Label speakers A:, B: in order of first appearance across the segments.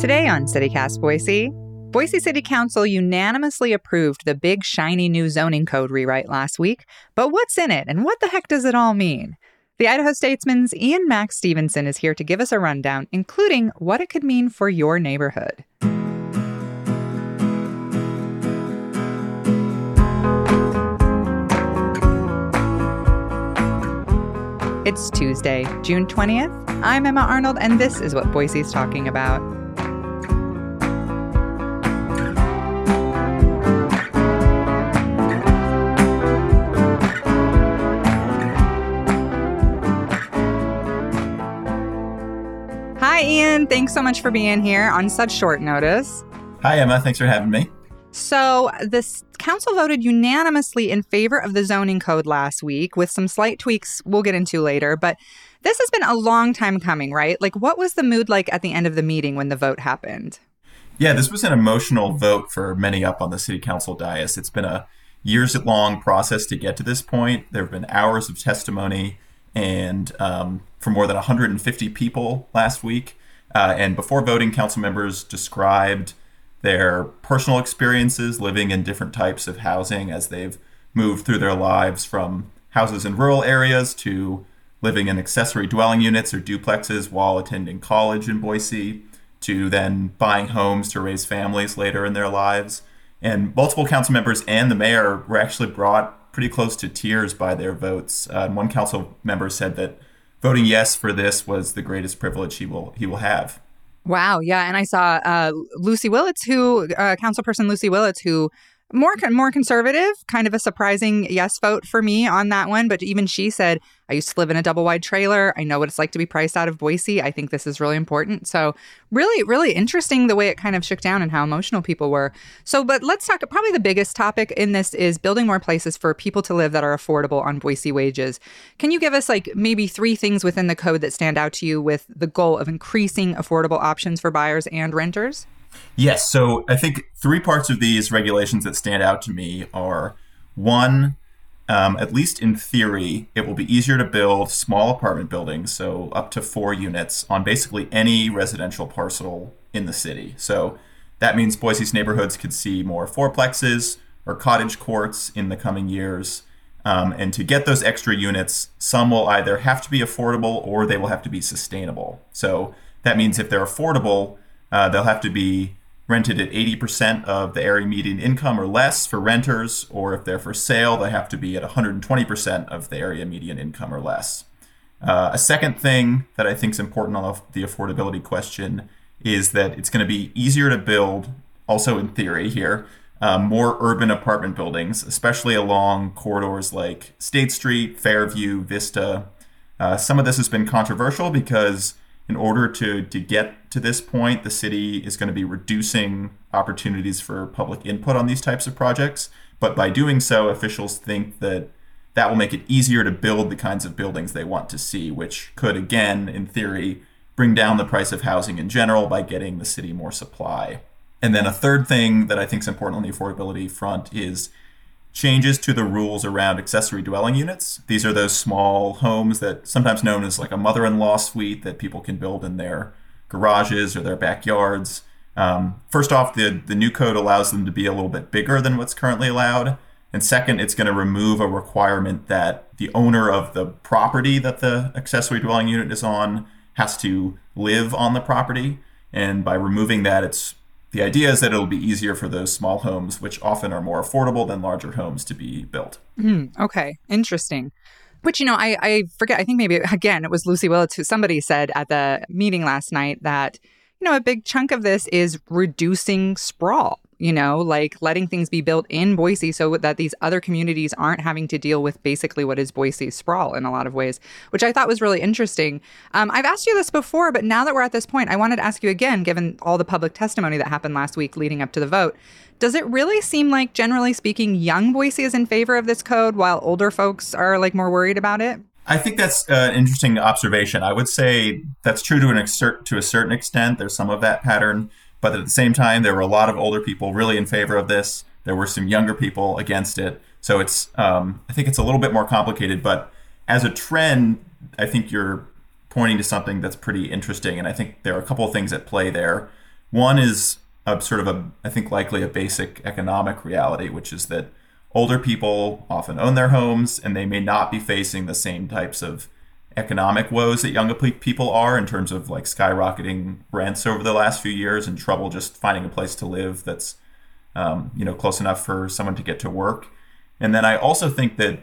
A: Today on CityCast Boise, Boise City Council unanimously approved the big shiny new zoning code rewrite last week, but what's in it and what the heck does it all mean? The Idaho Statesman's Ian Max Stevenson is here to give us a rundown, including what it could mean for your neighborhood. It's Tuesday, June 20th. I'm Emma Arnold, and this is what Boise's talking about. Thanks so much for being here on such short notice.
B: Hi, Emma. Thanks for having me.
A: So, the council voted unanimously in favor of the zoning code last week with some slight tweaks we'll get into later. But this has been a long time coming, right? Like, what was the mood like at the end of the meeting when the vote happened?
B: Yeah, this was an emotional vote for many up on the city council dais. It's been a years long process to get to this point. There have been hours of testimony and um, for more than 150 people last week. Uh, and before voting, council members described their personal experiences living in different types of housing as they've moved through their lives from houses in rural areas to living in accessory dwelling units or duplexes while attending college in Boise to then buying homes to raise families later in their lives. And multiple council members and the mayor were actually brought pretty close to tears by their votes. Uh, one council member said that voting yes for this was the greatest privilege he will he will have.
A: Wow, yeah, and I saw uh, Luci Willits, who uh, councilperson Luci Willits, who more more conservative, kind of a surprising yes vote for me on that one. But even she said, "I used to live in a double wide trailer. I know what it's like to be priced out of Boise. I think this is really important." So, really, really interesting the way it kind of shook down and how emotional people were. So, but let's talk. Probably the biggest topic in this is building more places for people to live that are affordable on Boise wages. Can you give us like maybe three things within the code that stand out to you with the goal of increasing affordable options for buyers and renters?
B: Yes. So I think three parts of these regulations that stand out to me are one, um, at least in theory, it will be easier to build small apartment buildings, so up to four units, on basically any residential parcel in the city. So that means Boise's neighborhoods could see more fourplexes or cottage courts in the coming years. Um, and to get those extra units, some will either have to be affordable or they will have to be sustainable. So that means if they're affordable, uh, they'll have to be rented at 80% of the area median income or less for renters, or if they're for sale, they have to be at 120% of the area median income or less. Uh, a second thing that I think is important on the affordability question is that it's going to be easier to build, also in theory here, um, more urban apartment buildings, especially along corridors like State Street, Fairview, Vista. Uh, some of this has been controversial because in order to, to get to this point, the city is going to be reducing opportunities for public input on these types of projects. But by doing so, officials think that that will make it easier to build the kinds of buildings they want to see, which could, again, in theory, bring down the price of housing in general by getting the city more supply. And then a third thing that I think is important on the affordability front is changes to the rules around accessory dwelling units. These are those small homes that sometimes known as like a mother-in-law suite that people can build in their garages or their backyards. Um, first off, the the new code allows them to be a little bit bigger than what's currently allowed. And second, it's going to remove a requirement that the owner of the property that the accessory dwelling unit is on has to live on the property. And by removing that, it's the idea is that it'll be easier for those small homes, which often are more affordable than larger homes, to be built.
A: Mm, okay, interesting. Which, you know, I, I forget, I think maybe, again, it was Luci Willits who somebody said at the meeting last night that, you know, a big chunk of this is reducing sprawl you know, like letting things be built in Boise so that these other communities aren't having to deal with basically what is Boise sprawl in a lot of ways, which I thought was really interesting. Um, I've asked you this before, but now that we're at this point, I wanted to ask you again, given all the public testimony that happened last week leading up to the vote. Does it really seem like, generally speaking, young Boise is in favor of this code while older folks are like more worried about it?
B: I think that's uh, an interesting observation. I would say that's true to an exert to a certain extent. There's some of that pattern. But at the same time, there were a lot of older people really in favor of this. There were some younger people against it. So it's, um, I think it's a little bit more complicated. But as a trend, I think you're pointing to something that's pretty interesting. And I think there are a couple of things at play there. One is a sort of a, I think, likely a basic economic reality, which is that older people often own their homes and they may not be facing the same types of economic woes that younger people are in terms of like skyrocketing rents over the last few years and trouble just finding a place to live that's um, you know close enough for someone to get to work and then i also think that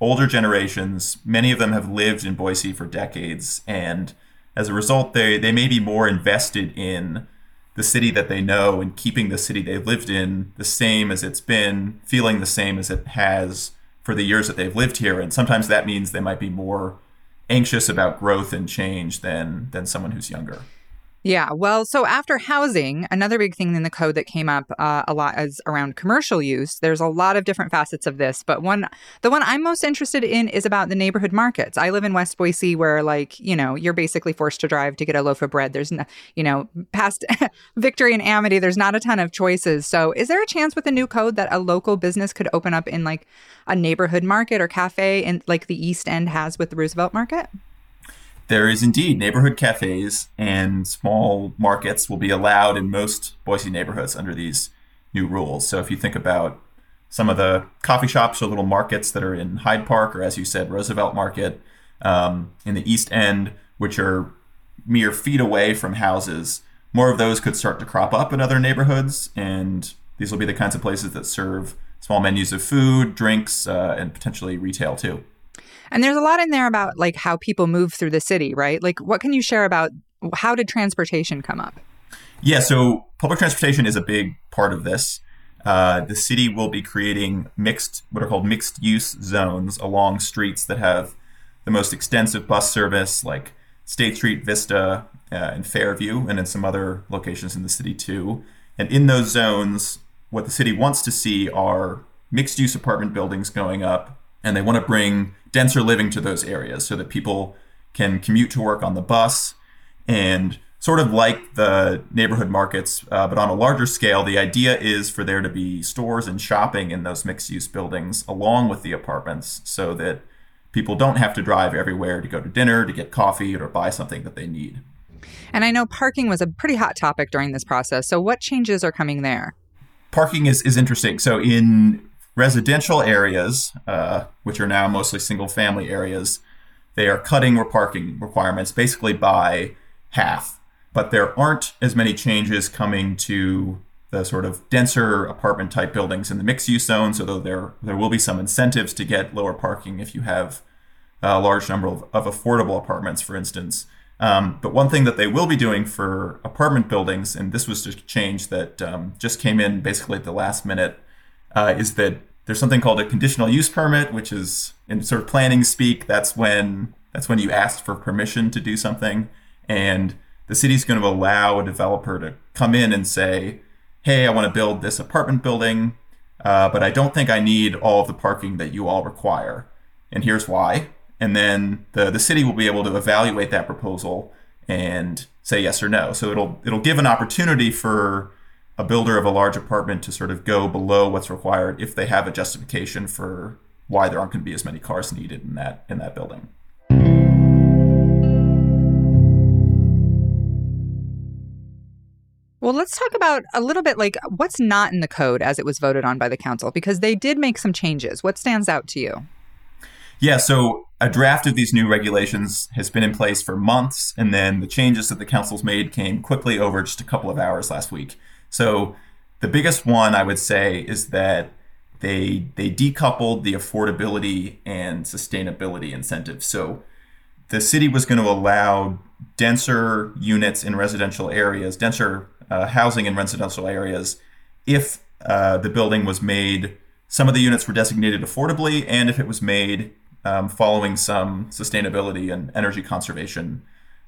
B: older generations many of them have lived in boise for decades and as a result they they may be more invested in the city that they know and keeping the city they've lived in the same as it's been, feeling the same as it has for the years that they've lived here. And sometimes that means they might be more anxious about growth and change than than someone who's younger.
A: Yeah. Well, so after housing, another big thing in the code that came up uh, a lot is around commercial use. There's a lot of different facets of this, but one, the one I'm most interested in is about the neighborhood markets. I live in West Boise, where like you know you're basically forced to drive to get a loaf of bread. There's no, you know, past Victory and Amity, there's not a ton of choices. So, is there a chance with the new code that a local business could open up in like a neighborhood market or cafe, in like the East End has with the Roosevelt Market?
B: There is indeed neighborhood cafes and small markets will be allowed in most Boise neighborhoods under these new rules. So if you think about some of the coffee shops or little markets that are in Hyde Park, or as you said, Roosevelt Market, um, in the East End, which are mere feet away from houses, more of those could start to crop up in other neighborhoods. And these will be the kinds of places that serve small menus of food, drinks, uh, and potentially retail too.
A: And there's a lot in there about like how people move through the city, right? Like what can you share about how did transportation come up?
B: Yeah, so public transportation is a big part of this. Uh, the city will be creating mixed, what are called mixed use zones along streets that have the most extensive bus service, like State Street, Vista, uh, and Fairview, and in some other locations in the city too. And in those zones, what the city wants to see are mixed use apartment buildings going up, and they want to bring denser living to those areas so that people can commute to work on the bus and sort of like the neighborhood markets, uh, but on a larger scale. The idea is for there to be stores and shopping in those mixed use buildings along with the apartments so that people don't have to drive everywhere to go to dinner, to get coffee, or buy something that they need.
A: And I know parking was a pretty hot topic during this process. So, what changes are coming there?
B: Parking is, is interesting. So, in residential areas, uh, which are now mostly single family areas, they are cutting parking requirements basically by half. But there aren't as many changes coming to the sort of denser apartment type buildings in the mixed use zones, although there there will be some incentives to get lower parking if you have a large number of, of affordable apartments, for instance. Um, but one thing that they will be doing for apartment buildings, and this was just a change that um, just came in basically at the last minute, uh, is that there's something called a conditional use permit, which is in sort of planning speak. That's when that's when you ask for permission to do something, and the city's going to allow a developer to come in and say, "Hey, I want to build this apartment building, uh, but I don't think I need all of the parking that you all require, and here's why." And then the the city will be able to evaluate that proposal and say yes or no. So it'll it'll give an opportunity for a builder of a large apartment to sort of go below what's required if they have a justification for why there aren't going to be as many cars needed in that in that building.
A: Well, let's talk about a little bit like what's not in the code as it was voted on by the council because they did make some changes. What stands out to you?
B: Yeah, so a draft of these new regulations has been in place for months, and then the changes that the council's made came quickly over just a couple of hours last week. So the biggest one I would say is that they they decoupled the affordability and sustainability incentives. So the city was going to allow denser units in residential areas, denser uh, housing in residential areas, if uh, the building was made. Some of the units were designated affordably, and if it was made um, following some sustainability and energy conservation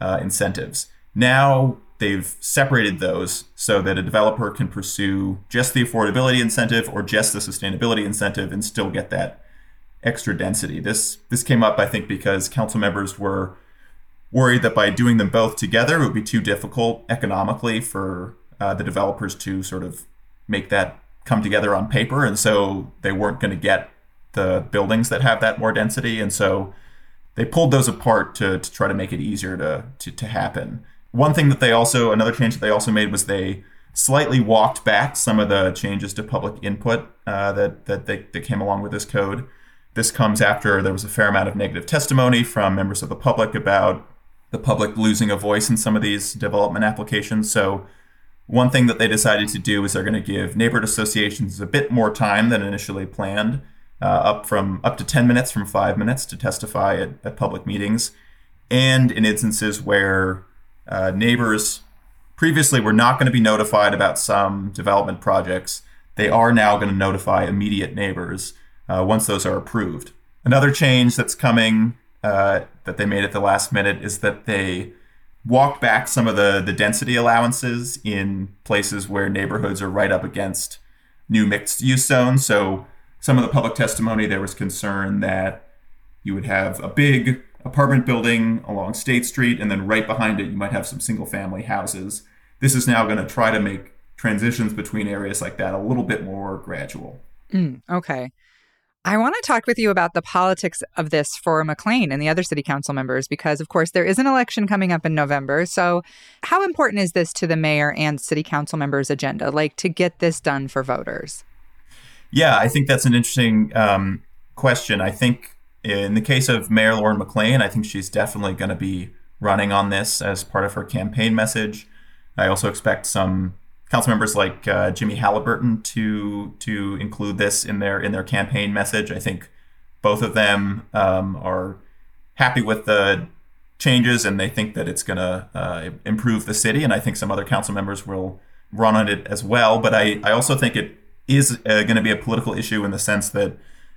B: uh, incentives. Now they've separated those so that a developer can pursue just the affordability incentive or just the sustainability incentive and still get that extra density. This this came up, I think, because council members were worried that by doing them both together, it would be too difficult economically for uh, the developers to sort of make that come together on paper, and so they weren't going to get the buildings that have that more density, and so they pulled those apart to, to try to make it easier to, to, to happen. One thing that they also, another change that they also made was they slightly walked back some of the changes to public input uh, that that, they, that came along with this code. This comes after there was a fair amount of negative testimony from members of the public about the public losing a voice in some of these development applications. So, one thing that they decided to do is they're going to give neighborhood associations a bit more time than initially planned, uh, up from up to 10 minutes from five minutes to testify at, at public meetings, and in instances where uh, neighbors previously were not going to be notified about some development projects, they are now going to notify immediate neighbors uh, once those are approved. Another change that's coming uh, that they made at the last minute is that they walked back some of the, the density allowances in places where neighborhoods are right up against new mixed use zones. So, some of the public testimony, there was concern that you would have a big apartment building along State Street, and then right behind it, you might have some single family houses. This is now going to try to make transitions between areas like that a little bit more gradual.
A: Mm, okay. I want to talk with you about the politics of this for McLean and the other city council members because, of course, there is an election coming up in November. So, how important is this to the mayor and city council members' agenda, like to get this done for voters?
B: Yeah, I think that's an interesting um, question. I think in the case of Mayor Lauren McLean, I think she's definitely going to be running on this as part of her campaign message. I also expect some council members like uh, Jimmy Hallyburton to to include this in their in their campaign message. I think both of them um, are happy with the changes and they think that it's going to uh, improve the city. And I think some other council members will run on it as well. But I, I also think it is uh, going to be a political issue in the sense that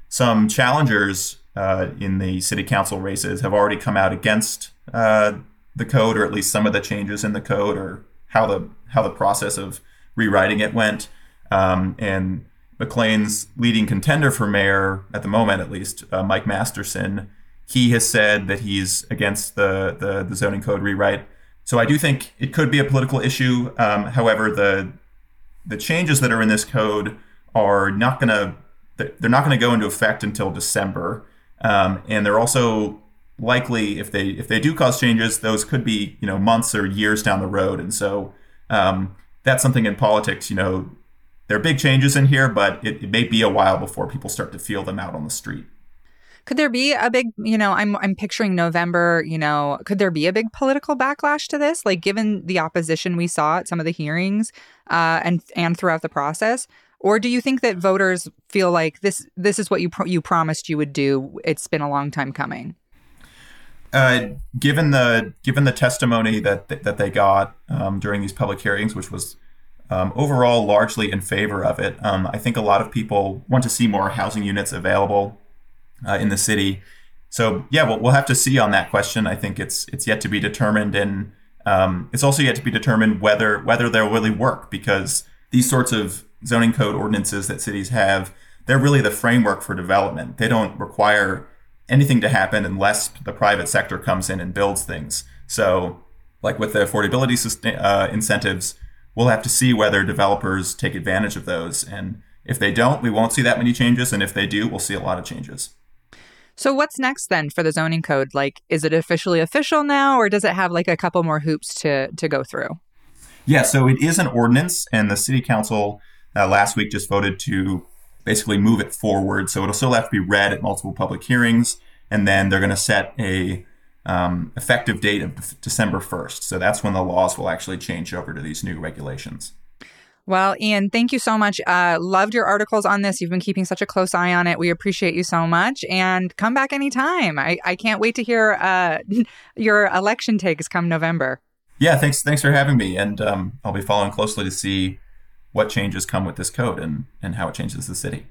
B: some challengers uh, in the city council races have already come out against uh, the code, or at least some of the changes in the code, or how the how the process of rewriting it went. Um, and McLean's leading contender for mayor at the moment, at least, uh, Mike Masterson, he has said that he's against the, the, the zoning code rewrite. So I do think it could be a political issue. Um, however, the the changes that are in this code are not going to they're not going to go into effect until December, um, and they're also likely if they if they do cause changes, those could be you know months or years down the road, and so um, that's something in politics. You know, there are big changes in here, but it, it may be a while before people start to feel them out on the street.
A: Could there be a big, you know, I'm I'm picturing November, you know, could there be a big political backlash to this? Like given the opposition we saw at some of the hearings uh, and and throughout the process, or do you think that voters feel like this this is what you pro- you promised you would do? It's been a long time coming.
B: Uh, given the given the testimony that that they got um, during these public hearings, which was um, overall largely in favor of it, um, I think a lot of people want to see more housing units available uh, in the city. So yeah, we'll, we'll have to see on that question. I think it's it's yet to be determined, and um, it's also yet to be determined whether whether they'll really work because these sorts of zoning code ordinances that cities have, they're really the framework for development. They don't require anything to happen unless the private sector comes in and builds things. So, like with the affordability uh, incentives, we'll have to see whether developers take advantage of those. And if they don't, we won't see that many changes. And if they do, we'll see a lot of changes.
A: So what's next then for the zoning code? Like, is it officially official now, or does it have like a couple more hoops to to go through?
B: Yeah, so it is an ordinance, and the city council uh, last week just voted to basically move it forward. So it'll still have to be read at multiple public hearings, and then they're going to set a um, effective date of December 1st. So that's when the laws will actually change over to these new regulations.
A: Well, Ian, thank you so much. Uh, loved your articles on this. You've been keeping such a close eye on it. We appreciate you so much. And come back anytime. I, I can't wait to hear uh, your election takes come November.
B: Yeah, thanks. Thanks for having me. And um, I'll be following closely to see what changes come with this code and, and how it changes the city.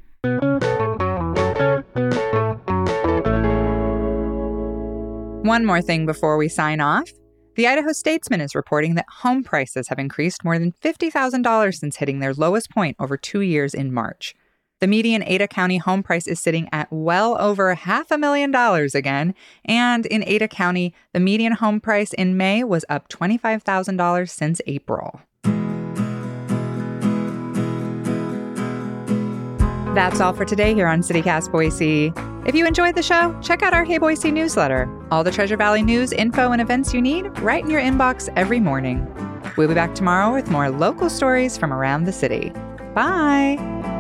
A: One more thing before we sign off. The Idaho Statesman is reporting that home prices have increased more than $50,000 since hitting their lowest point over two years in March. The median Ada County home price is sitting at well over half a million dollars again. And in Ada County, the median home price in May was up $25,000 since April. That's all for today here on CityCast Boise. If you enjoyed the show, check out our Hey Boise newsletter. All the Treasure Valley news, info, and events you need right in your inbox every morning. We'll be back tomorrow with more local stories from around the city. Bye.